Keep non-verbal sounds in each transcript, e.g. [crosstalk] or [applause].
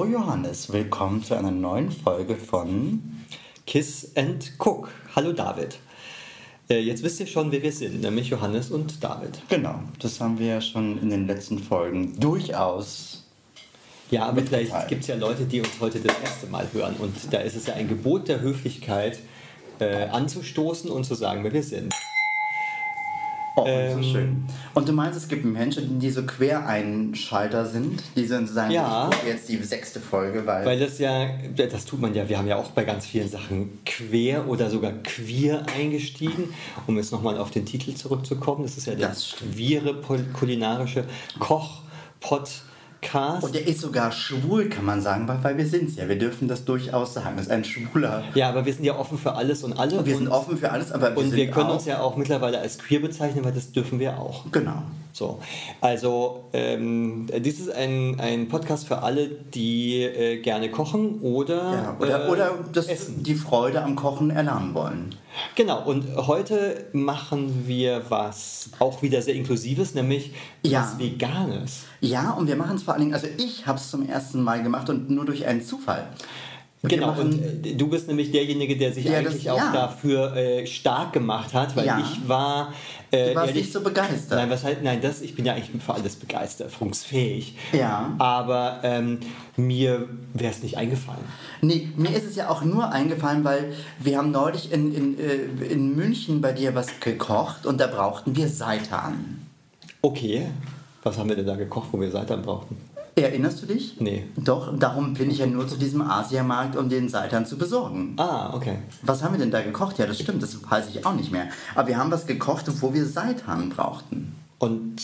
Hallo Johannes, willkommen zu einer neuen Folge von Kiss and Cook. Hallo David. Äh, jetzt wisst ihr schon, wer wir sind, nämlich Johannes und David. Genau, das haben wir ja schon in den letzten Folgen durchaus. Ja, aber vielleicht gibt es ja Leute, die uns heute das erste Mal hören. Und da ist es ja ein Gebot der Höflichkeit, äh, anzustoßen und zu sagen, wer wir sind. Oh, ähm, so schön. Und du meinst, es gibt Menschen, die so Quereinschalter sind, die so sagen, ja, ich jetzt die sechste Folge, weil... Weil das ja, das tut man ja, wir haben ja auch bei ganz vielen Sachen quer oder sogar queer eingestiegen, um jetzt nochmal auf den Titel zurückzukommen. Das ist ja der queere kulinarische Koch-Pod Cast. Und der ist sogar schwul, kann man sagen, weil, weil wir sind es ja. Wir dürfen das durchaus sagen. Das ist ein schwuler. Ja, aber wir sind ja offen für alles und alle. Und wir sind offen für alles, aber wir Und wir können uns ja auch mittlerweile als queer bezeichnen, weil das dürfen wir auch. Genau. So, also ähm, dies ist ein, ein Podcast für alle, die äh, gerne kochen oder, ja, oder, äh, oder das, essen. die Freude am Kochen erlernen wollen. Genau, und heute machen wir was auch wieder sehr Inklusives, nämlich ja. was Veganes. Ja, und wir machen es vor allen Dingen, also ich habe es zum ersten Mal gemacht und nur durch einen Zufall. Genau, und äh, du bist nämlich derjenige, der sich der eigentlich das, auch ja. dafür äh, stark gemacht hat, weil ja. ich war. Äh, du warst ehrlich, nicht so begeistert. Nein, was halt, nein, das, ich bin ja eigentlich für alles begeisterungsfähig. Ja. Aber ähm, mir wäre es nicht eingefallen. Nee, mir ist es ja auch nur eingefallen, weil wir haben neulich in, in, äh, in München bei dir was gekocht und da brauchten wir Seitan. Okay. Was haben wir denn da gekocht, wo wir Seitan brauchten? Erinnerst du dich? Nee. Doch, darum bin ich ja nur zu diesem Asiamarkt, um den Seitan zu besorgen. Ah, okay. Was haben wir denn da gekocht? Ja, das stimmt, das weiß ich auch nicht mehr. Aber wir haben was gekocht, wo wir Seitan brauchten. Und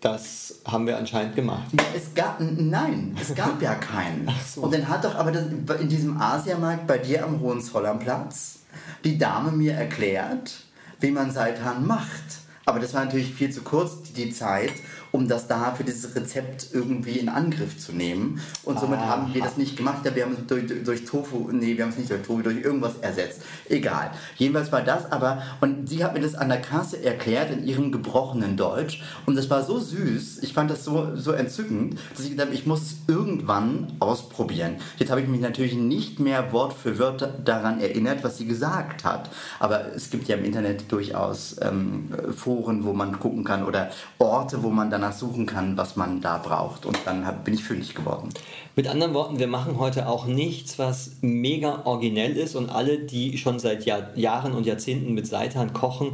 das haben wir anscheinend gemacht. Ja, es gab, nein, es gab ja [laughs] keinen. Ach so. Und dann hat doch aber das, in diesem Asiamarkt bei dir am Hohenzollernplatz die Dame mir erklärt, wie man Seitan macht. Aber das war natürlich viel zu kurz, die Zeit um das da für dieses Rezept irgendwie in Angriff zu nehmen. Und somit ah. haben wir das nicht gemacht. Wir haben es durch, durch Tofu, nee, wir haben es nicht durch Tofu, durch irgendwas ersetzt. Egal. Jedenfalls war das aber, und sie hat mir das an der Kasse erklärt in ihrem gebrochenen Deutsch. Und das war so süß, ich fand das so, so entzückend, dass ich gedacht habe, ich muss es irgendwann ausprobieren. Jetzt habe ich mich natürlich nicht mehr Wort für Wort daran erinnert, was sie gesagt hat. Aber es gibt ja im Internet durchaus ähm, Foren, wo man gucken kann oder Orte, wo man dann danach suchen kann, was man da braucht. Und dann hab, bin ich fündig geworden. Mit anderen Worten, wir machen heute auch nichts, was mega originell ist und alle, die schon seit Jahr, Jahren und Jahrzehnten mit Seitan kochen,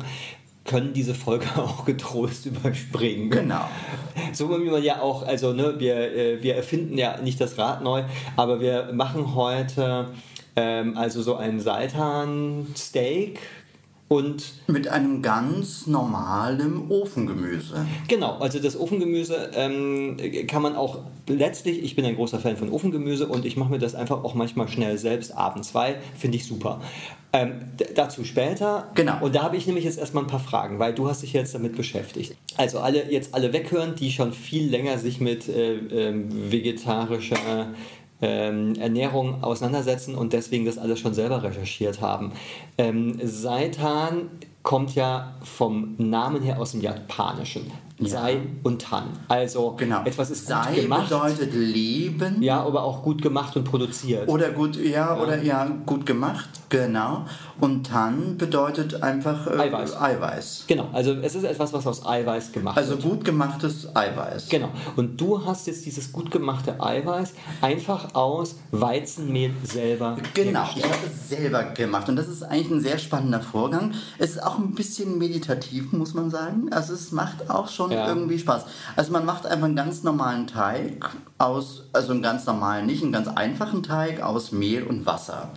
können diese Folge [laughs] auch getrost überspringen. Genau. So wie man ja auch, also ne, wir, äh, wir erfinden ja nicht das Rad neu, aber wir machen heute ähm, also so ein Seitan-Steak und mit einem ganz normalen Ofengemüse. Genau, also das Ofengemüse ähm, kann man auch letztlich, ich bin ein großer Fan von Ofengemüse und ich mache mir das einfach auch manchmal schnell selbst abends, weil finde ich super. Ähm, dazu später. Genau. Und da habe ich nämlich jetzt erstmal ein paar Fragen, weil du hast dich jetzt damit beschäftigt. Also alle jetzt alle weghören, die schon viel länger sich mit äh, äh, vegetarischer ähm, Ernährung auseinandersetzen und deswegen das alles schon selber recherchiert haben. Ähm, Seitan kommt ja vom Namen her aus dem Japanischen. Ja. Sei und Tan. Also genau. etwas ist Sei gut gemacht. bedeutet leben. Ja, aber auch gut gemacht und produziert. Oder gut, ja, ja. oder ja, gut gemacht, genau. Und Tan bedeutet einfach äh, Eiweiß. Eiweiß. Genau, also es ist etwas, was aus Eiweiß gemacht also wird. Also gut gemachtes Eiweiß. Genau. Und du hast jetzt dieses gut gemachte Eiweiß einfach aus Weizenmehl selber Genau, ich habe es selber gemacht und das ist eigentlich ein sehr spannender Vorgang. Es ist auch ein bisschen meditativ, muss man sagen. Also es macht auch schon ja. irgendwie Spaß. Also man macht einfach einen ganz normalen Teig aus, also einen ganz normalen, nicht einen ganz einfachen Teig aus Mehl und Wasser.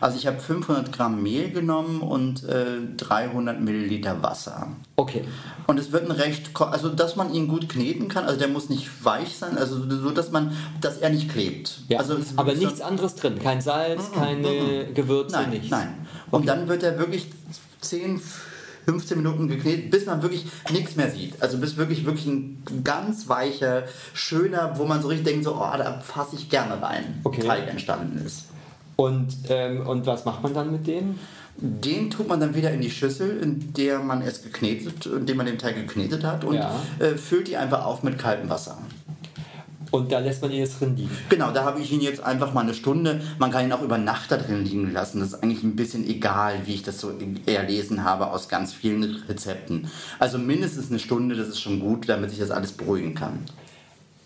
Also ich habe 500 Gramm Mehl genommen und äh, 300 Milliliter Wasser. Okay. Und es wird ein recht, also dass man ihn gut kneten kann, also der muss nicht weich sein, also so, dass man, dass er nicht klebt. Ja. Also Aber nichts so anderes drin, kein Salz, mm -mm, keine mm Gewürze, nein, nichts. Nein. Und okay. dann wird er wirklich 10, 15 Minuten geknetet, bis man wirklich nichts mehr sieht. Also bis wirklich, wirklich ein ganz weicher, schöner, wo man so richtig denkt, so, oh, da fasse ich gerne rein, okay. Teig entstanden ist. Und, ähm, und was macht man dann mit dem? Den tut man dann wieder in die Schüssel, in der man es geknetet, in der man den Teig geknetet hat und ja. äh, füllt die einfach auf mit kaltem Wasser. Und da lässt man ihn jetzt drin liegen. Genau, da habe ich ihn jetzt einfach mal eine Stunde. Man kann ihn auch über Nacht da drin liegen lassen. Das ist eigentlich ein bisschen egal, wie ich das so erlesen habe aus ganz vielen Rezepten. Also mindestens eine Stunde, das ist schon gut, damit sich das alles beruhigen kann.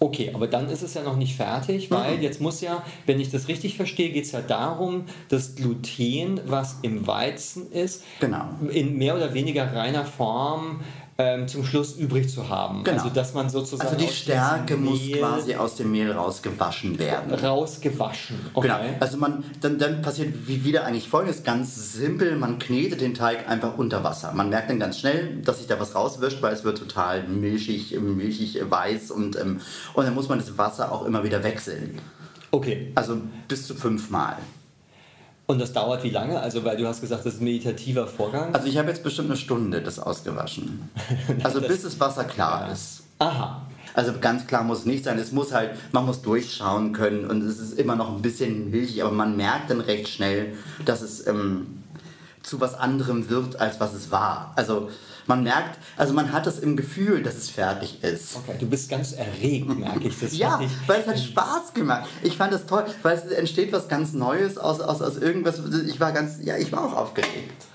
Okay, aber dann ist es ja noch nicht fertig, weil mhm. jetzt muss ja, wenn ich das richtig verstehe, geht es ja darum, das Gluten, was im Weizen ist, genau. in mehr oder weniger reiner Form ähm, zum Schluss übrig zu haben. Genau. Also dass man sozusagen also die Stärke muss quasi aus dem Mehl rausgewaschen werden. Rausgewaschen. Okay. Genau. Also man dann, dann passiert wie wieder eigentlich folgendes ganz simpel: Man knetet den Teig einfach unter Wasser. Man merkt dann ganz schnell, dass sich da was rauswischt, weil es wird total milchig, milchig weiß und ähm, und dann muss man das Wasser auch immer wieder wechseln. Okay. Also bis zu fünfmal. Und das dauert wie lange? Also, weil du hast gesagt, das ist ein meditativer Vorgang. Also, ich habe jetzt bestimmt eine Stunde das ausgewaschen. [laughs] Also, das, bis das Wasser klar ja. ist. Aha. Also ganz klar muss es nicht sein. Es muss halt, man muss durchschauen können und es ist immer noch ein bisschen milchig, aber man merkt dann recht schnell, dass es ähm, zu was anderem wird, als was es war. Also man merkt, also man hat es im Gefühl, dass es fertig ist. Okay, du bist ganz erregt, merke ich. Das ja, ich, weil es hat Spaß gemacht. Ich fand es toll, weil es entsteht was ganz Neues aus, aus, aus irgendwas. Ich war ganz, ja, ich war auch aufgeregt.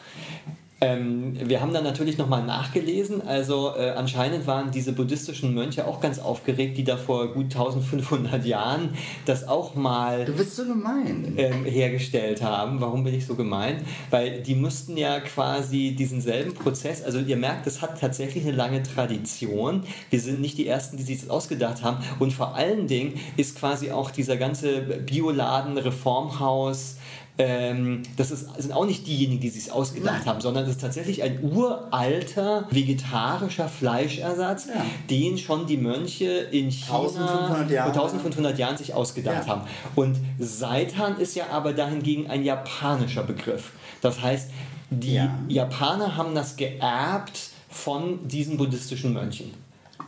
Ähm, wir haben dann natürlich nochmal nachgelesen. Also äh, anscheinend waren diese buddhistischen Mönche auch ganz aufgeregt, die da vor gut 1500 Jahren das auch mal du bist so gemein. Ähm, hergestellt haben. Warum bin ich so gemein? Weil die mussten ja quasi diesen selben Prozess, also ihr merkt, das hat tatsächlich eine lange Tradition. Wir sind nicht die Ersten, die sich das ausgedacht haben. Und vor allen Dingen ist quasi auch dieser ganze Bioladen, Reformhaus, ähm, das ist, sind auch nicht diejenigen, die sich ausgedacht Nein. haben, sondern es ist tatsächlich ein uralter vegetarischer Fleischersatz, ja. den schon die Mönche in China 1500 Jahre. vor 1500 Jahren sich ausgedacht ja. haben. Und Seitan ist ja aber dahingegen ein japanischer Begriff. Das heißt, die ja. Japaner haben das geerbt von diesen buddhistischen Mönchen.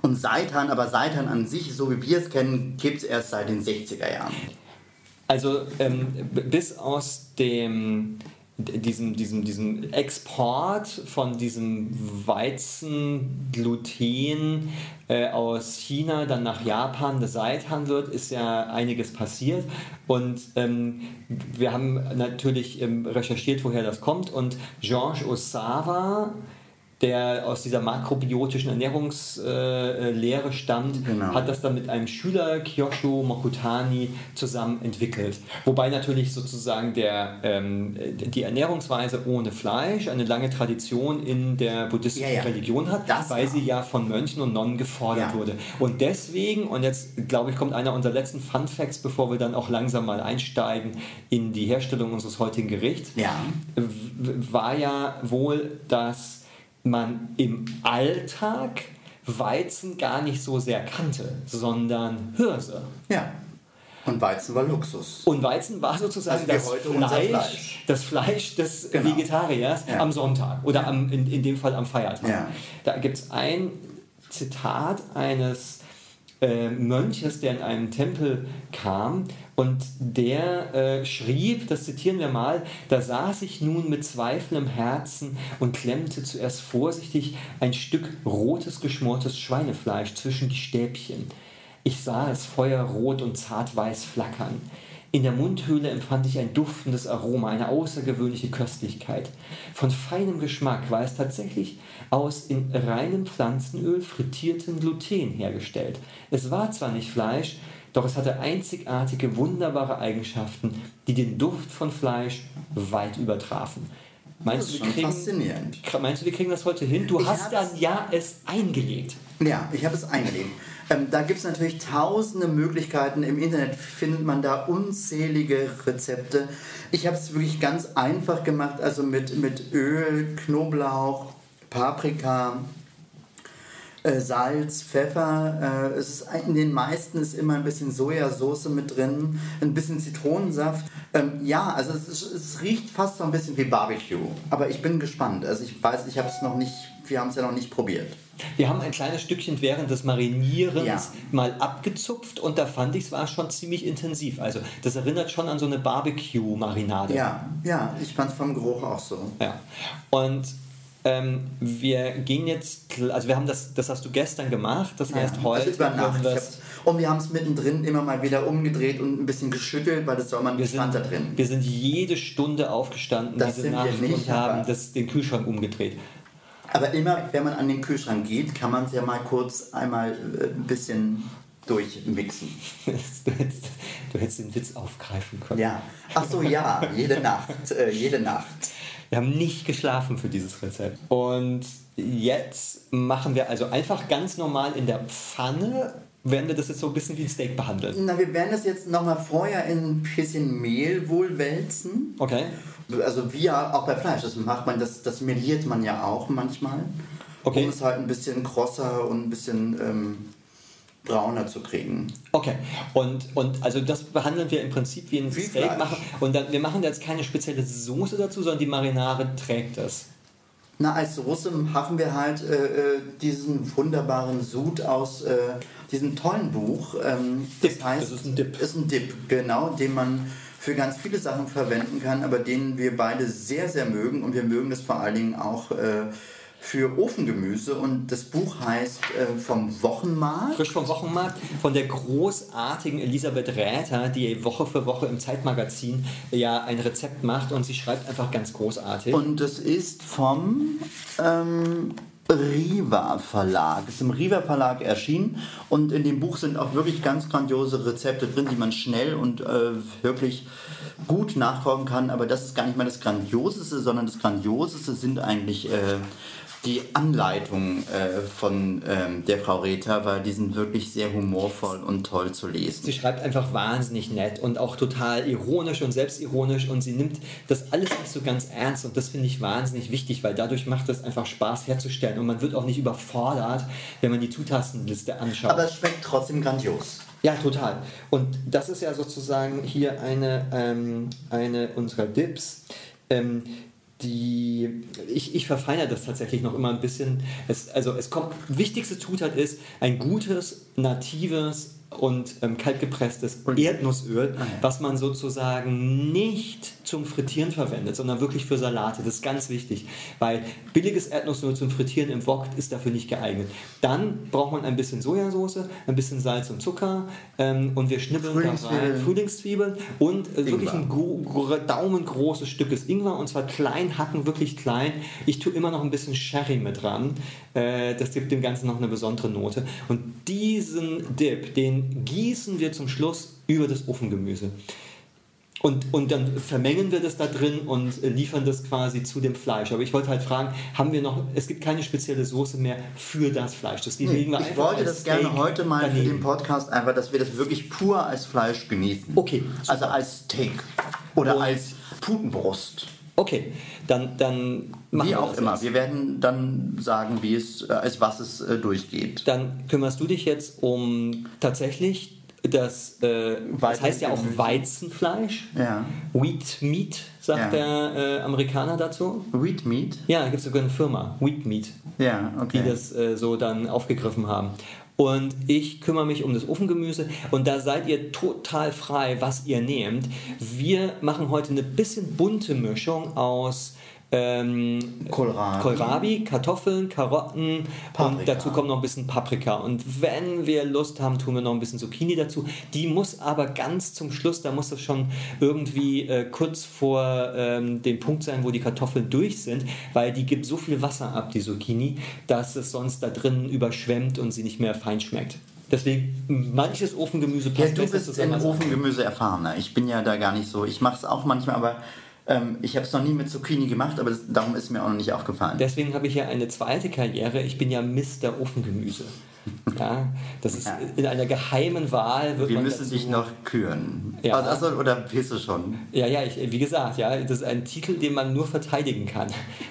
Und Seitan, aber Seitan an sich, so wie wir es kennen, gibt es erst seit den 60er Jahren. Also ähm, bis aus dem diesem, diesem, diesem Export von diesem Weizengluten äh, aus China dann nach Japan Seitan wird, ist ja einiges passiert. Und ähm, wir haben natürlich ähm, recherchiert, woher das kommt. Und Georges Osawa, der aus dieser makrobiotischen Ernährungslehre stammt, genau. hat das dann mit einem Schüler, Kyosho Mokutani, zusammen entwickelt. Wobei natürlich sozusagen der, ähm, die Ernährungsweise ohne Fleisch eine lange Tradition in der buddhistischen ja, ja. Religion hat, das weil war. sie ja von Mönchen und Nonnen gefordert ja. wurde. Und deswegen, und jetzt glaube ich, kommt einer unserer letzten Fun Facts, bevor wir dann auch langsam mal einsteigen in die Herstellung unseres heutigen Gerichts, war ja wohl das man im Alltag Weizen gar nicht so sehr kannte, sondern Hirse. Ja. Und Weizen war Luxus. Und Weizen war sozusagen also das, Fleisch, Fleisch, das Fleisch des genau. Vegetariers ja. am Sonntag oder am, in, in dem Fall am Feiertag. Ja. Da gibt es ein Zitat eines äh, Mönches, der in einen Tempel kam und der äh, schrieb, das zitieren wir mal, da saß ich nun mit zweifelndem Herzen und klemmte zuerst vorsichtig ein Stück rotes geschmortes Schweinefleisch zwischen die Stäbchen. Ich sah es feuerrot und zartweiß flackern. In der Mundhöhle empfand ich ein duftendes Aroma, eine außergewöhnliche Köstlichkeit. Von feinem Geschmack war es tatsächlich aus in reinem Pflanzenöl frittierten Gluten hergestellt. Es war zwar nicht Fleisch, doch es hatte einzigartige, wunderbare Eigenschaften, die den Duft von Fleisch weit übertrafen. Meinst du, wir kriegen, faszinierend. meinst du, wir kriegen das heute hin? Du ich hast dann ja es eingelegt. Ja, ich habe es eingelegt. Ähm, da gibt es natürlich tausende Möglichkeiten. Im Internet findet man da unzählige Rezepte. Ich habe es wirklich ganz einfach gemacht, also mit, mit Öl, Knoblauch, Paprika, äh, Salz, Pfeffer. Äh, es ist, in den meisten ist immer ein bisschen Sojasauce mit drin, ein bisschen Zitronensaft. Ähm, ja, also es, ist, es, riecht fast so ein bisschen wie Barbecue. Aber ich bin gespannt. Also ich weiß, ich habe es noch nicht, wir haben es ja noch nicht probiert. Wir haben ein kleines Stückchen während des Marinierens ja. mal abgezupft und da fand ich es war schon ziemlich intensiv. Also das erinnert schon an so eine Barbecue-Marinade. Ja, ja, ich fand es vom Geruch auch so. Ja. Und Ähm, wir gehen jetzt, also wir haben das, das hast du gestern gemacht, das heißt Ja, heute. also über Nacht. Und wir haben es mittendrin immer mal wieder umgedreht und ein bisschen geschüttelt, weil das soll man stand da drin. wir sind jede Stunde aufgestanden, Das diese Nacht, nicht, und haben das, den Kühlschrank umgedreht. Aber immer, wenn man an den Kühlschrank geht, kann man es ja mal kurz einmal äh, ein bisschen durchmixen. [laughs] Du hättest, du hättest den Witz aufgreifen können. Ja. Ach so, ja, jede Nacht, äh, jede Nacht. Wir haben nicht geschlafen für dieses Rezept. Und jetzt machen wir also einfach ganz normal in der Pfanne, werden wir das jetzt so ein bisschen wie ein Steak behandeln. Na, wir werden das jetzt nochmal vorher in ein bisschen Mehl wohl wälzen. Okay? Also wie auch bei Fleisch, das macht man, das, das meliert man ja auch manchmal. Okay. Um es halt ein bisschen krosser und ein bisschen ähm, brauner zu kriegen. Okay. Und, und also das behandeln wir im Prinzip wie ein Wie Steak machen. Und dann, wir machen jetzt keine spezielle Soße dazu, sondern die Marinade trägt das. Na, als Russe haben wir halt äh, äh, diesen wunderbaren Sud aus äh, diesem tollen Buch. Ähm, das Dip, heißt, das ist ein Dip. Ist ein Dip, genau, den man für ganz viele Sachen verwenden kann, aber den wir beide sehr, sehr mögen. Und wir mögen das vor allen Dingen auch äh, für Ofengemüse. Und das Buch heißt äh, vom Wochenmarkt. Frisch vom Wochenmarkt von der großartigen Elisabeth Räther, die Woche für Woche im Zeitmagazin ja ein Rezept macht und sie schreibt einfach ganz großartig. Und es ist vom ähm, Riva Verlag. Es ist im Riva Verlag erschienen und in dem Buch sind auch wirklich ganz grandiose Rezepte drin, die man schnell und äh, wirklich gut nachkochen kann. Aber das ist gar nicht mal das Grandioseste, sondern das Grandioseste sind eigentlich äh, die Anleitungen äh, von ähm, der Frau Rether, weil die sind wirklich sehr humorvoll und toll zu lesen. Sie schreibt einfach wahnsinnig nett und auch total ironisch und selbstironisch und sie nimmt das alles nicht so ganz ernst und das finde ich wahnsinnig wichtig, weil dadurch macht es einfach Spaß herzustellen und man wird auch nicht überfordert, wenn man die Zutatenliste anschaut. Aber es schmeckt trotzdem grandios. Ja, total. Und das ist ja sozusagen hier eine, ähm, eine unserer Dips. Ähm, die, ich, ich verfeinere das tatsächlich noch immer ein bisschen. Es, also es kommt, wichtigste Zutat ist ein gutes, natives und ähm, kaltgepresstes Erdnussöl, was man sozusagen nicht zum Frittieren verwendet, sondern wirklich für Salate. Das ist ganz wichtig, weil billiges Erdnussöl zum Frittieren im Wok ist dafür nicht geeignet. Dann braucht man ein bisschen Sojasauce, ein bisschen Salz und Zucker ähm, und wir schnibbeln da rein Frühlingszwiebeln. Frühlingszwiebeln und äh, wirklich ein gro- gro- daumengroßes Stückes Ingwer und zwar klein hacken, wirklich klein. Ich tue immer noch ein bisschen Sherry mit dran. Äh, das gibt dem Ganzen noch eine besondere Note. Und diesen Dip, den gießen wir zum Schluss über das Ofengemüse. Und, und dann vermengen wir das da drin und äh, liefern das quasi zu dem Fleisch. Aber ich wollte halt fragen, haben wir noch, es gibt keine spezielle Soße mehr für das Fleisch. Das legen wir ich wollte das gerne Steak heute mal für daneben. den Podcast einfach, dass wir das wirklich pur als Fleisch genießen. Okay, Also als Steak oder Und- als Putenbrust. Okay, dann, dann machen Wie wir auch das immer. jetzt. Wir werden dann sagen, wie es, äh, als was es äh, durchgeht. Dann kümmerst du dich jetzt um tatsächlich das, äh, das heißt ja auch. Weizenfleisch. Ja. Wheat Meat, sagt Ja. der äh, Amerikaner dazu. Wheat Meat? Ja, da gibt es sogar eine Firma, Wheat Meat, Ja, okay. die das äh, so dann aufgegriffen haben. Und ich kümmere mich um das Ofengemüse und da seid ihr total frei, was ihr nehmt. Wir machen heute eine bisschen bunte Mischung aus ähm, Kohlrabi. Kohlrabi, Kartoffeln, Karotten und Paprika. dazu kommt noch ein bisschen Paprika. Und wenn wir Lust haben, tun wir noch ein bisschen Zucchini dazu. Die muss aber ganz zum Schluss, da muss das schon irgendwie äh, kurz vor ähm, dem Punkt sein, wo die Kartoffeln durch sind, weil die gibt so viel Wasser ab, die Zucchini, dass es sonst da drin überschwemmt und sie nicht mehr fein schmeckt. Deswegen, manches Ofengemüse Ja, passt du besser bist als- Ofengemüse erfahrener. Ich bin ja da gar nicht so. Ich mache es auch manchmal, aber ähm, ich habe es noch nie mit Zucchini gemacht, aber das, darum ist mir auch noch nicht aufgefallen. Deswegen habe ich ja eine zweite Karriere. Ich bin ja Mr. Ofengemüse. Ja, das ist Ja. in einer geheimen Wahl. Wird Wir man müssen dich noch küren. Ja. Also, also, oder bist du schon? Ja, ja, ich, wie gesagt, ja, das ist ein Titel, den man nur verteidigen kann.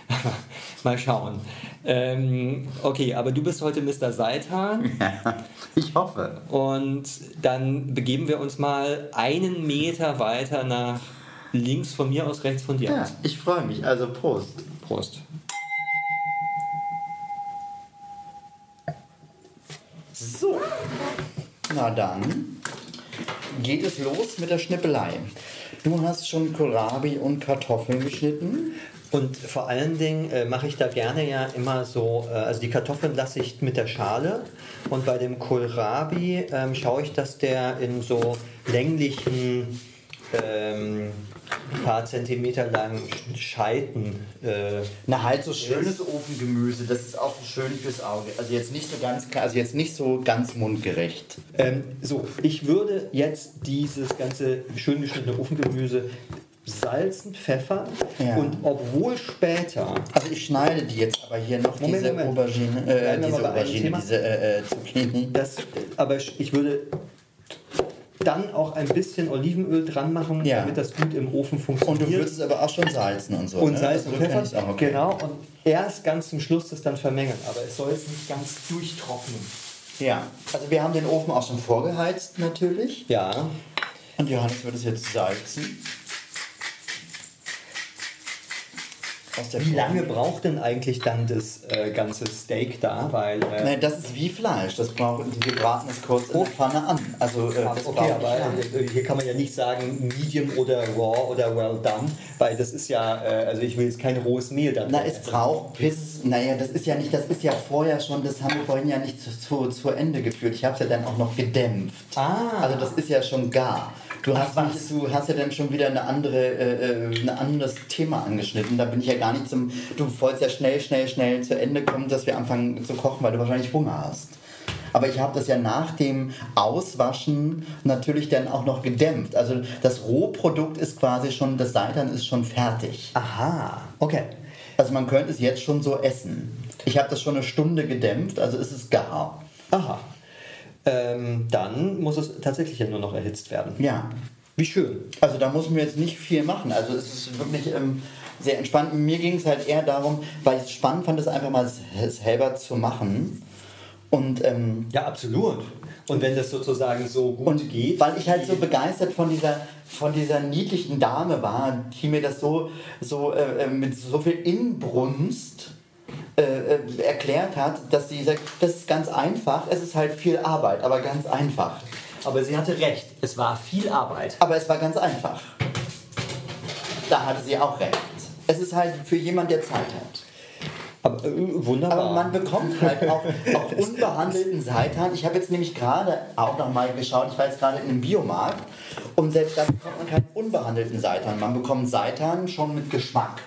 [laughs] Mal schauen. Ähm, okay, aber du bist heute Mr. Seiter [laughs] Ja, ich hoffe. und dann begeben wir uns mal einen Meter weiter nach links von mir aus, rechts von dir Ja, aus. ich freue mich. Also Prost. Prost. So, na dann geht es los mit der Schnippelei. Du hast schon Kohlrabi und Kartoffeln geschnitten. Und vor allen Dingen äh, mache ich da gerne ja immer so, äh, also die Kartoffeln lasse ich mit der Schale und bei dem Kohlrabi ähm, schaue ich, dass der in so länglichen, ähm, paar Zentimeter langen Scheiten. Äh, Na halt so schönes Ofengemüse, das ist auch schön fürs Auge. Also jetzt nicht so ganz klar, also jetzt nicht so ganz mundgerecht. ähm, so, ich würde jetzt dieses ganze schön geschnittene Ofengemüse salzen, pfeffern Ja. und obwohl später Also ich schneide die jetzt aber hier noch Moment, diese Moment. Aubergine, äh, diese Aubergine, diese äh, äh, Zucchini. Das, aber ich würde dann auch ein bisschen Olivenöl dran machen, Ja. damit das gut im Ofen Und funktioniert. du würzt es aber auch schon salzen und so. und ne? Salz und So kenn Pfeffer. auch, okay. Genau, und erst ganz zum Schluss das dann vermengen. Aber es soll jetzt nicht ganz durchtrocknen. Ja, also wir haben den Ofen auch schon vorgeheizt natürlich. Ja, Und Johannes wird es jetzt salzen. Wie Form. lange braucht denn eigentlich dann das äh, ganze Steak da? Weil, äh, Nein, das ist wie Fleisch. Das braucht, wir braten es kurz in der Pfanne an. Also äh, okay, aber äh, hier kann man ja nicht sagen Medium oder Raw oder Well done, weil das ist ja, äh, also ich will jetzt kein rohes Mehl dann. Na, es braucht bis, naja, das ist ja nicht, das ist ja vorher schon, das haben wir vorhin ja nicht zu, zu, zu Ende geführt. Ich habe es ja dann auch noch gedämpft. Ah. Also das ist ja schon gar. Du hast, nicht, du hast ja dann schon wieder eine andere, äh, äh, ein anderes Thema angeschnitten. Da bin ich ja gar nicht zum. Du wolltest ja schnell, schnell, schnell zu Ende kommen, dass wir anfangen zu kochen, weil du wahrscheinlich Hunger hast. Aber ich habe das ja nach dem Auswaschen natürlich dann auch noch gedämpft. Also das Rohprodukt ist quasi schon, das Seitan ist schon fertig. Aha, okay. Also man könnte es jetzt schon so essen. Ich habe das schon eine Stunde gedämpft, also ist es gar. Aha. Ähm, dann muss es tatsächlich ja nur noch erhitzt werden. Ja. Wie schön. Also da muss man jetzt nicht viel machen. Also es ist wirklich ähm, sehr entspannt. Mir ging es halt eher darum, weil ich es spannend fand, das einfach mal selber zu machen. Und, ähm, Ja, absolut. Und wenn das sozusagen so gut und geht. weil ich halt so begeistert von dieser, von dieser niedlichen Dame war, die mir das so, so äh, äh, mit so viel Inbrunst äh, äh, erklärt hat, dass sie sagt, das ist ganz einfach, es ist halt viel Arbeit, aber ganz einfach. Aber sie hatte recht. Es war viel Arbeit. Aber es war ganz einfach. Da hatte sie auch recht. Es ist halt für jemand, der Zeit hat. Aber äh, wunderbar. Aber man bekommt halt auch, auch [laughs] unbehandelten Seitan. Ich habe jetzt nämlich gerade auch noch mal geschaut, ich war jetzt gerade im Biomarkt und selbst da bekommt man keinen unbehandelten Seitan. Man bekommt Seitan schon mit Geschmack.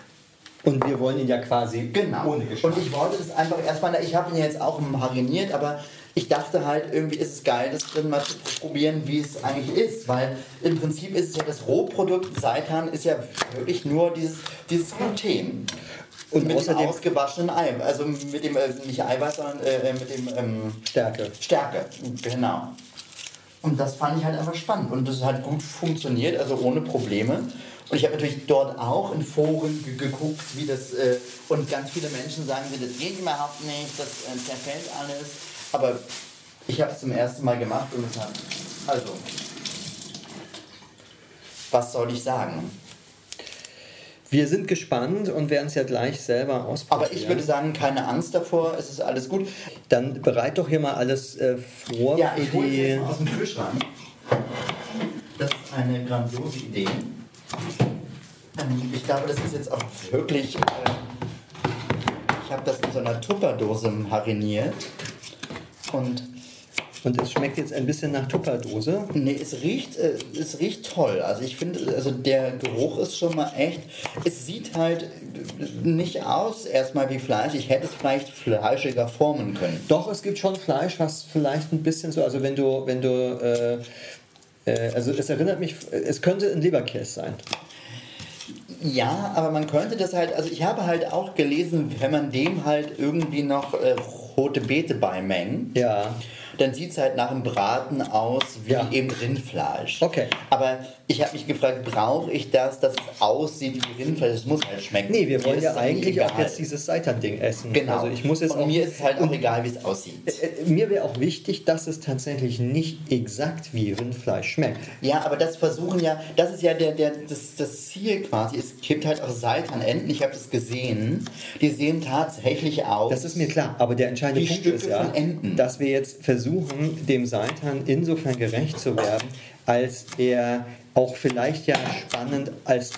Und wir wollen ihn ja quasi Genau. ohne Geschmack. Und ich wollte das einfach erstmal, ich habe ihn jetzt auch mariniert, aber ich dachte halt, irgendwie ist es geil, das drin mal zu probieren, wie es eigentlich ist. Weil im Prinzip ist es ja das Rohprodukt Seitan ist ja wirklich nur dieses, dieses Gluten. Und mit außerdem- dem ausgewaschenen Ei, also mit dem, äh, nicht Eiweiß, sondern äh, mit dem ähm, Stärke. Stärke, genau. Und das fand ich halt einfach spannend und das hat gut funktioniert, also ohne Probleme. Und ich habe natürlich dort auch in Foren ge- geguckt, wie das, äh, und ganz viele Menschen sagen, mir, das geht überhaupt nicht, das äh, zerfällt alles. Aber ich habe es zum ersten Mal gemacht und es hat, also, was soll ich sagen? Wir sind gespannt und werden es ja gleich selber ausprobieren. Aber ich würde sagen, keine Angst davor, es ist alles gut. Dann bereit doch hier mal alles äh, vor Ja, für ich hole die. jetzt mal aus dem Kühlschrank. Das ist eine grandiose Idee. Ähm, ich glaube, das ist jetzt auch wirklich. Äh, ich habe das in so einer Tupperdose mariniert. Und Und es schmeckt jetzt ein bisschen nach Tupperdose. nee, es riecht, äh, es riecht toll. Also ich finde, also der Geruch ist schon mal echt. Es sieht halt nicht aus erstmal wie Fleisch. Ich hätte es vielleicht fleischiger formen können. Doch, es gibt schon Fleisch, was vielleicht ein bisschen so, also wenn du, wenn du, äh, äh, also es erinnert mich, es könnte ein Leberkäse sein. Ja, aber man könnte das halt, also ich habe halt auch gelesen, wenn man dem halt irgendwie noch äh, rote Beete beimengt, Ja. Dann sieht es halt nach einem Braten aus wie Ja. eben Rindfleisch. Okay. Aber ich habe mich gefragt, brauche ich das, dass es aussieht wie Rindfleisch? Es muss halt schmecken. Nee, wir Mir wollen ja eigentlich eigentlich auch egal. jetzt dieses Seitan-Ding essen. Genau. Also ich muss jetzt Und auch, mir ist es halt auch egal, wie es aussieht. Äh, Mir wäre auch wichtig, dass es tatsächlich nicht exakt wie Rindfleisch schmeckt. Ja, aber das versuchen ja, das ist ja der, der, das, das Ziel quasi. Es gibt halt auch Seitanenten, ich habe das gesehen, die sehen tatsächlich aus. Das ist mir klar, aber der entscheidende Punkt Stücke ist ja, dass wir jetzt versuchen, dem Seitan insofern gerecht zu werden, als er auch vielleicht ja spannend als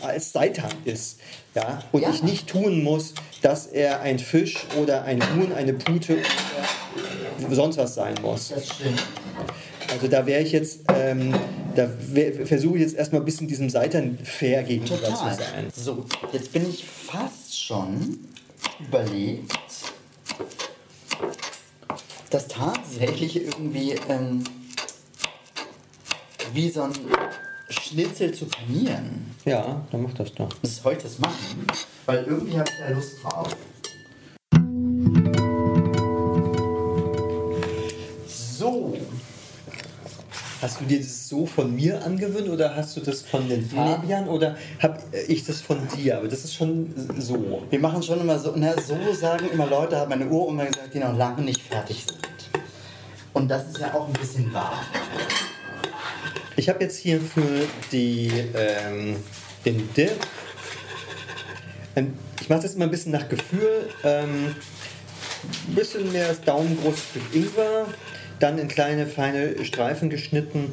als Seitan ist. Ja? Und Ja. ich nicht tun muss, dass er ein Fisch oder ein Huhn, eine Pute oder sonst was sein muss. Das stimmt. Also da wäre ich jetzt, ähm, da versuche ich jetzt erstmal ein bisschen diesem Seitan fair gegenüber Total. zu sein. So, jetzt bin ich fast schon überlegt, das tatsächlich irgendwie ähm, wie so ein Schnitzel zu panieren. Ja, dann mach das doch. Das soll ich das machen? Weil irgendwie habe ich da Lust drauf. Hast du dir das so von mir angewöhnt oder hast du das von den Fabian oder habe ich das von dir? Aber das ist schon so. wir machen schon immer so, na, so sagen immer Leute, hat meine Uroma gesagt, die noch lange nicht fertig sind. Und das ist ja auch ein bisschen wahr. Ich habe jetzt hier für die, ähm, den Dip, ähm, ich mache das immer ein bisschen nach Gefühl, ähm, ein bisschen mehr als daumengroßes Stück Ingwer, dann in kleine feine Streifen geschnitten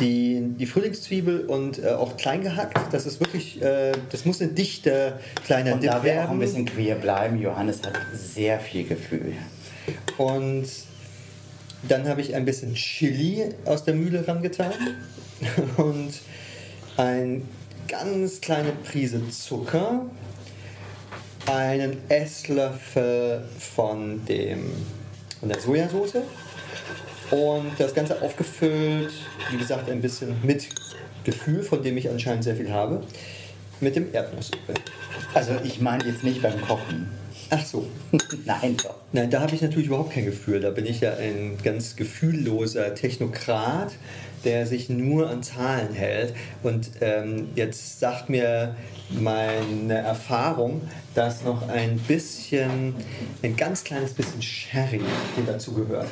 die, die Frühlingszwiebel und äh, auch klein gehackt. Das ist wirklich, äh, das muss ein dichter kleiner Und Dip da wir auch ein bisschen queer bleiben, Johannes hat sehr viel Gefühl. Und dann habe ich ein bisschen Chili aus der Mühle rangetan [laughs] und eine ganz kleine Prise Zucker, einen Esslöffel von, dem, von der Sojasauce und das Ganze aufgefüllt, wie gesagt, ein bisschen mit Gefühl, von dem ich anscheinend sehr viel habe, mit dem Erdnussöl. Also ich meine jetzt nicht beim Kochen. Ach so, [laughs] Nein, doch. Nein, da habe ich natürlich überhaupt kein Gefühl. Da bin ich ja ein ganz gefühlloser Technokrat, der sich nur an Zahlen hält. Und ähm, jetzt sagt mir meine Erfahrung, dass noch ein bisschen, ein ganz kleines bisschen Sherry hier dazu gehört.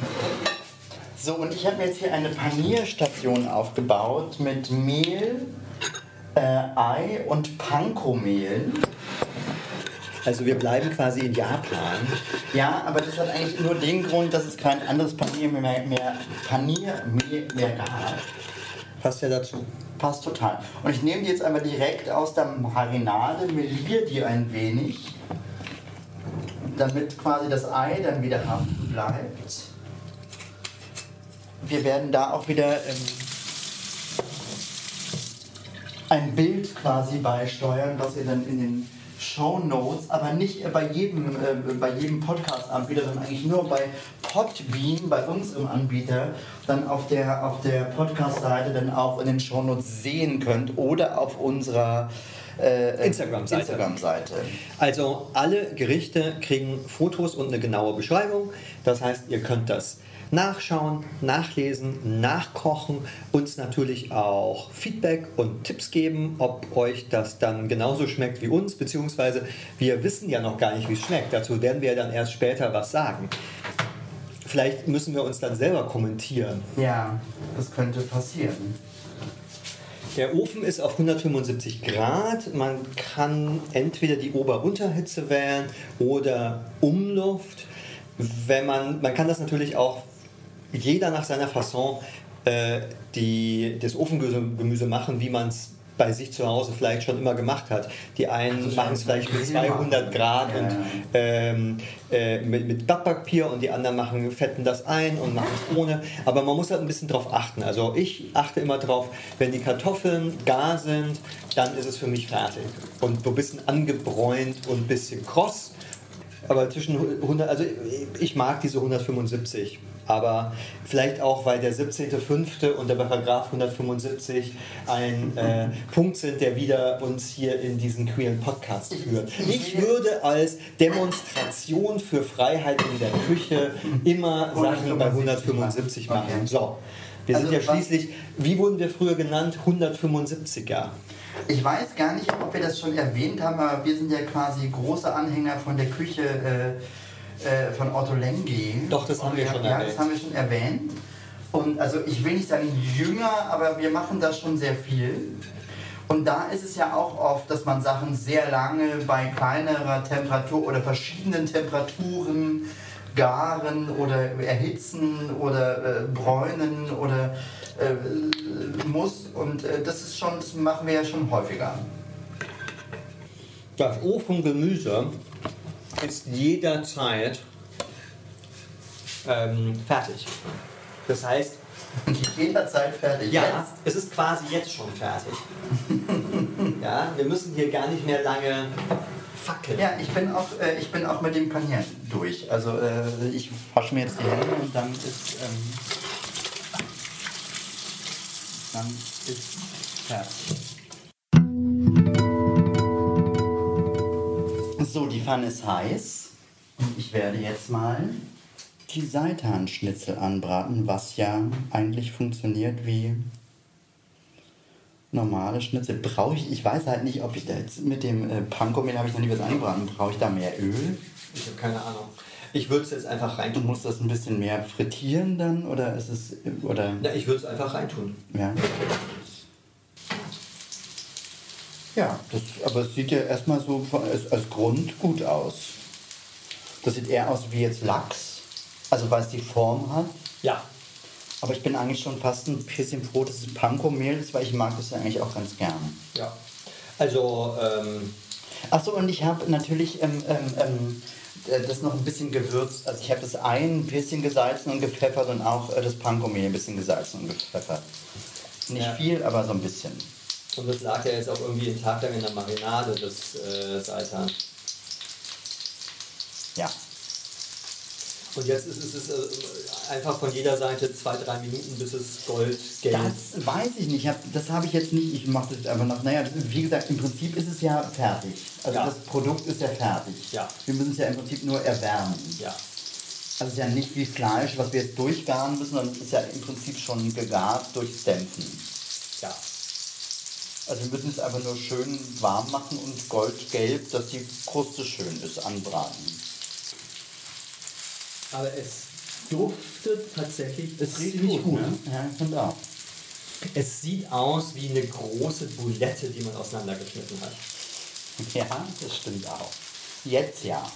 So, und ich habe jetzt hier eine Panierstation aufgebaut mit Mehl, äh, Ei und Panko-Mehl. Also wir bleiben quasi in Japan. Ja, aber das hat eigentlich nur den Grund, dass es kein anderes Paniermehl mehr, mehr, Paniermehl mehr gab. Passt ja dazu. Passt total. Und ich nehme die jetzt einmal direkt aus der Marinade, meliere die ein wenig, damit quasi das Ei dann wieder haften bleibt. Wir werden da auch wieder ähm, ein Bild quasi beisteuern, was ihr dann in den Show Notes, aber nicht bei jedem, äh, bei jedem Podcast-Anbieter, sondern eigentlich nur bei Podbean, bei unserem Anbieter, dann auf der, auf der Podcast-Seite dann auch in den Show Notes sehen könnt oder auf unserer äh, Instagram-Seite. Instagram-Seite. Also alle Gerichte kriegen Fotos und eine genaue Beschreibung. Das heißt, ihr könnt das nachschauen, nachlesen, nachkochen, uns natürlich auch Feedback und Tipps geben, ob euch das dann genauso schmeckt wie uns, beziehungsweise wir wissen ja noch gar nicht, wie es schmeckt. Dazu werden wir dann erst später was sagen. Vielleicht müssen wir uns dann selber kommentieren. Ja, das könnte passieren. Der Ofen ist auf 175 Grad. Man kann entweder die Ober-Unterhitze wählen oder Umluft. Wenn man, man kann das natürlich auch jeder nach seiner Fasson äh, die, das Ofengemüse machen, wie man es bei sich zu Hause vielleicht schon immer gemacht hat. Die einen Also machen es vielleicht mit Grill machen. 200 Grad Ja. und ähm, äh, mit, mit Backpapier und die anderen machen, fetten das ein und machen es ohne. Aber man muss halt ein bisschen drauf achten. Also ich achte immer drauf, wenn die Kartoffeln gar sind, dann ist es für mich fertig. Und so ein bisschen angebräunt und ein bisschen kross. Aber zwischen 100, also ich mag diese 175. Aber vielleicht auch, weil der 17.05. und der Paragraph 175 ein äh, Punkt sind, der wieder uns hier in diesen queeren Podcast führt. Ich würde als Demonstration für Freiheit in der Küche immer Sachen bei 175 machen. Okay. So, wir sind Also ja schließlich, wie wurden wir früher genannt? 175er. Ich weiß gar nicht, ob wir das schon erwähnt haben, aber wir sind ja quasi große Anhänger von der Küche äh, äh, von Otto Lengi. Doch, das haben wir schon ja, erwähnt. das haben wir schon erwähnt. Und also ich will nicht sagen jünger, aber wir machen das schon sehr viel. Und da ist es ja auch oft, dass man Sachen sehr lange bei kleinerer Temperatur oder verschiedenen Temperaturen garen oder erhitzen oder äh, bräunen oder äh, muss. Und äh, das ist schon, das machen wir ja schon häufiger. Das Ofengemüse ist jederzeit ähm, fertig. Das heißt, Jederzeit fertig. ja, Jetzt? es ist quasi jetzt schon fertig. [laughs] ja, wir müssen hier gar nicht mehr lange fackeln. Ja, ich bin auch, äh, ich bin auch mit dem Panieren durch. Also äh, ich wasche mir jetzt die Hände und dann ist, ähm, dann ist fertig. So, die Pfanne ist heiß. Und ich werde jetzt mal die Seitanschnitzel anbraten, was ja eigentlich funktioniert wie normale Schnitzel. Brauche ich, ich weiß halt nicht, ob ich da jetzt mit dem äh, Panko-Mehl habe ich noch nie was angebraten. Brauche ich da mehr Öl? Ich habe keine Ahnung. Ich würde es jetzt einfach Du reintun. musst das ein bisschen mehr frittieren dann oder ist es oder Ja, ich würde es einfach reintun. ja. Ja, das, aber es sieht ja erstmal so als, als Grund gut aus. Das sieht eher aus wie jetzt Lachs, also weil es die Form hat. Ja. Aber ich bin eigentlich schon fast ein bisschen froh, dass es Panko-Mehl ist, weil ich mag das ja eigentlich auch ganz gerne. Ja. Also, ähm, Achso, und ich habe natürlich ähm, ähm, ähm, äh, das noch ein bisschen gewürzt. Also ich habe das ein bisschen gesalzen und gepfeffert und auch äh, das Panko-Mehl ein bisschen gesalzen und gepfeffert. Nicht Ja. viel, aber so ein bisschen. Und das lag ja jetzt auch irgendwie einen Tag lang in der Marinade, das äh, Seitan. Ja. Und jetzt ist es ist, äh, einfach von jeder Seite zwei, drei Minuten, bis es goldgelb Das weiß ich nicht. Das habe ich jetzt nicht. Ich mache das einfach noch. Naja, ist, wie gesagt, im Prinzip ist es ja fertig. Also Ja. das Produkt ist ja fertig. Ja. Wir müssen es ja im Prinzip nur erwärmen. Ja. Also es ist ja nicht wie Fleisch, was wir jetzt durchgaren müssen, sondern es ist ja im Prinzip schon gegart durch Dämpfen. Ja. Also wir müssen es einfach nur schön warm machen und goldgelb, dass die Kruste schön ist, anbraten. Aber es duftet tatsächlich Das riecht nicht gut, ne? Ja, ich finde auch. Es sieht aus wie eine große Boulette, die man auseinandergeschnitten hat. Ja, das stimmt auch. Jetzt ja.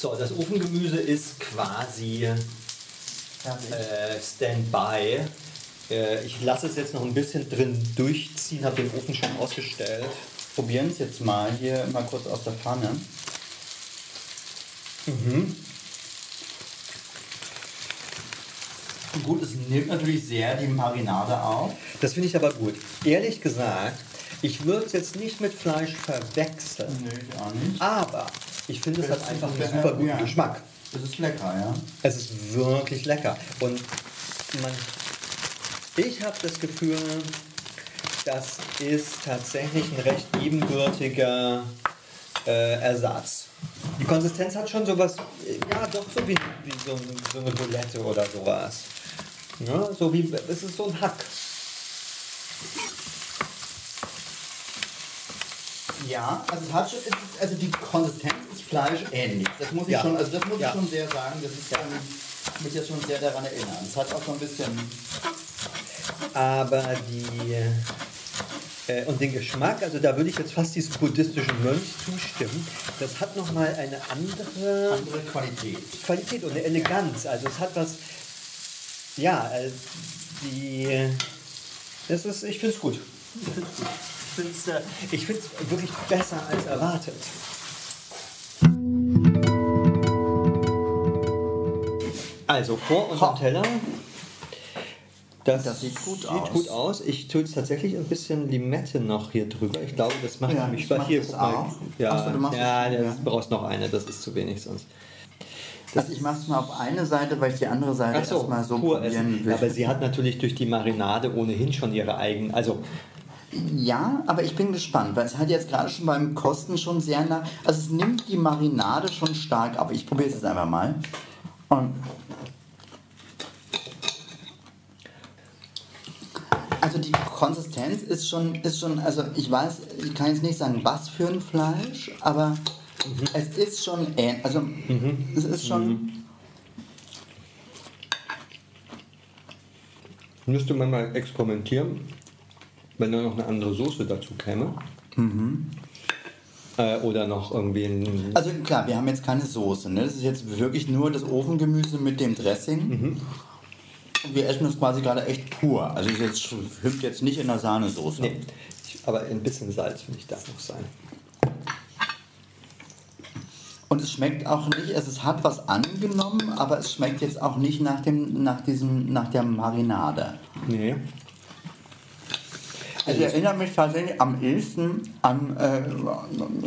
So, das Ofengemüse ist quasi äh, Standby. Äh, ich lasse es jetzt noch ein bisschen drin durchziehen, habe den Ofen schon ausgestellt. Probieren es jetzt mal hier mal kurz aus der Pfanne. Gut, es nimmt natürlich sehr die Marinade auf. Das finde ich aber gut. Ehrlich gesagt, ich würde es jetzt nicht mit Fleisch verwechseln. Nö, ich auch nicht. Aber ich finde, es hat einfach einen super guten ja. Geschmack. Das ist lecker, ja. Es ist wirklich lecker. Und man, ich habe das Gefühl, das ist tatsächlich ein recht ebenbürtiger äh, Ersatz. Die Konsistenz hat schon sowas, äh, ja doch so wie, wie so, so eine Boulette oder sowas. Ja, so wie, es ist so ein Hack. Ja, also, es hat schon, also die Konsistenz ist fleischähnlich. Das muss ich Ja. schon, also das muss Ja. ich schon sehr sagen. Das ist ähm, mich jetzt schon sehr daran erinnern. Es hat auch so ein bisschen. Aber die. Äh, und den Geschmack, also da würde ich jetzt fast diesem buddhistischen Mönch zustimmen, das hat nochmal eine andere andere Qualität. Qualität und eine Eleganz. Also es hat was, ja, äh, die, das ist, ich finde es gut. Ich finde es äh, wirklich besser als erwartet. Also vor unserem. Teller. Das, Das sieht gut sieht aus. gut aus. Ich tue jetzt tatsächlich ein bisschen Limette noch hier drüber. Ich glaube, das macht Ja, nämlich ich Spaß. mach Hier, das auch. Ja, Ach so, du machst ja, das- das, ja. du brauchst noch eine, das ist zu wenig sonst. Also ich mache es mal auf eine Seite, weil ich die andere Seite so, erstmal so pur probieren essen. will. Aber sie hat natürlich durch die Marinade ohnehin schon ihre eigenen. Also, Ja, aber ich bin gespannt, weil es hat jetzt gerade schon beim Kosten schon sehr nah. Also es nimmt die Marinade schon stark ab. Ich probiere es jetzt einfach mal. Und also die Konsistenz ist schon, ist schon, also ich weiß, ich kann jetzt nicht sagen, was für ein Fleisch, aber es ist schon ähnlich. Also es ist schon. müsste man mal experimentieren, wenn da noch eine andere Soße dazu käme. Äh, oder noch irgendwie ein. Also klar, wir haben jetzt keine Soße. Ne? Das ist jetzt wirklich nur das Ofengemüse mit dem Dressing. Wir essen das quasi gerade echt pur. Also es jetzt, hüpft jetzt nicht in der Sahnesoße. Nee. Aber ein bisschen Salz, finde ich, darf noch sein. Und es schmeckt auch nicht, also es hat was angenommen, aber es schmeckt jetzt auch nicht nach, dem, nach, diesem, nach der Marinade. Nee. Also ich erinnere mich tatsächlich am ehesten an äh,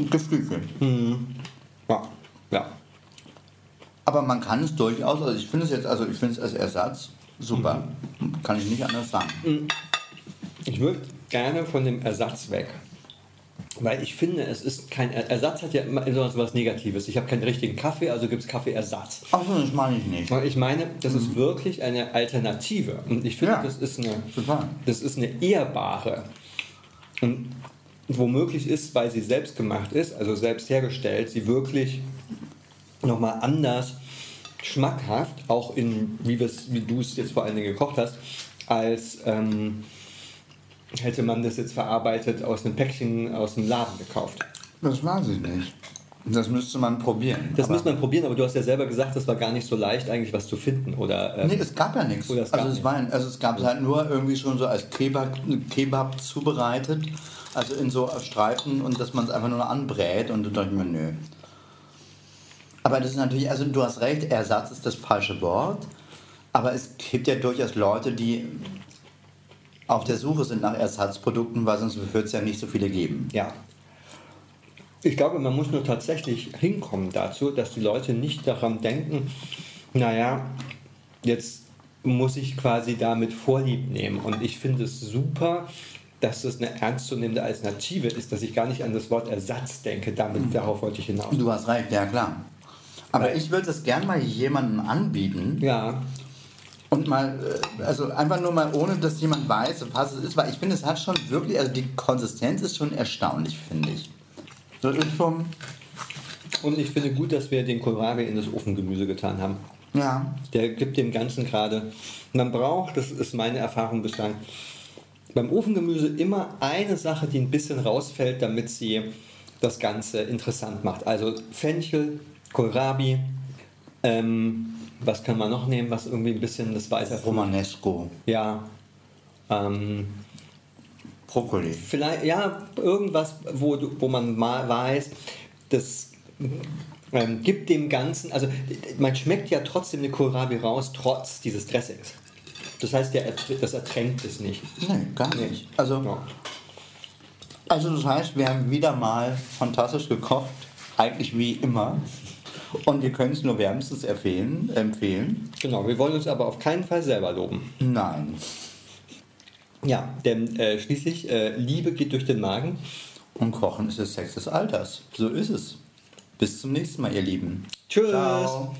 Geflügel. Ja. ja. Aber man kann es durchaus, also ich finde es jetzt, also ich finde es als Ersatz super. Kann ich nicht anders sagen. Ich würde gerne von dem Ersatz weg. Weil ich finde, es ist kein Er- Ersatz hat ja immer so was Negatives. Ich habe keinen richtigen Kaffee, also gibt es Kaffeeersatz. Achso, das meine ich nicht. Und ich meine, das ist wirklich eine Alternative. Und ich finde, Ja. das ist eine Total. das ist eine ehrbare. Und womöglich ist, weil sie selbst gemacht ist, also selbst hergestellt, sie wirklich nochmal anders schmackhaft, auch in, wie, wie du es jetzt vor allen Dingen gekocht hast, als ähm, hätte man das jetzt verarbeitet aus einem Päckchen aus dem Laden gekauft. Das weiß ich nicht. Das müsste man probieren. Das muss man probieren, aber du hast ja selber gesagt, das war gar nicht so leicht eigentlich was zu finden. Oder, ähm, Nee, es gab ja nichts. Oder es gab also, es war, also es gab es halt nur irgendwie schon so als Kebab, Kebab zubereitet, also in so Streifen und dass man es einfach nur anbrät und dann dachte ich mir, nö. Aber das ist natürlich, also du hast recht, Ersatz ist das falsche Wort, aber es gibt ja durchaus Leute, die auf der Suche sind nach Ersatzprodukten, weil sonst wird es ja nicht so viele geben. Ja. Ich glaube, man muss nur tatsächlich hinkommen dazu, dass die Leute nicht daran denken, naja, jetzt muss ich quasi damit Vorlieb nehmen. Und ich finde es super, dass das eine ernstzunehmende Alternative ist, dass ich gar nicht an das Wort Ersatz denke. Damit, darauf wollte ich hinaus. Du hast recht, ja klar. Aber ich würde es gern mal jemandem anbieten, Ja, Und mal, äh, also einfach nur mal, ohne dass jemand weiß, was es ist, weil ich finde, es hat schon wirklich, also die Konsistenz ist schon erstaunlich, finde ich. Das ist schon, und ich finde gut, dass wir den Kohlrabi in das Ofengemüse getan haben. ja, Der gibt dem Ganzen gerade. Man braucht, das ist meine Erfahrung bislang, beim Ofengemüse immer eine Sache, die ein bisschen rausfällt, damit sie das Ganze interessant macht. Also Fenchel, Kohlrabi, ähm, was kann man noch nehmen, was irgendwie ein bisschen das weiter Romanesco, Ja. Ähm, Brokkoli. Vielleicht, ja, irgendwas, wo, wo man mal weiß, das ähm, gibt dem Ganzen, also man schmeckt ja trotzdem eine Kohlrabi raus, trotz dieses Dressings. Das heißt, der, das ertränkt es nicht. Nee, gar nicht. Also, Ja. also das heißt, wir haben wieder mal fantastisch gekocht, eigentlich wie immer. Und wir können es nur wärmstens empfehlen. empfehlen. Genau, wir wollen uns aber auf keinen Fall selber loben. Nein. Ja, denn äh, schließlich, äh, Liebe geht durch den Magen. Und Kochen ist der Sex des Alters. So ist es. Bis zum nächsten Mal, ihr Lieben. Tschüss. Ciao.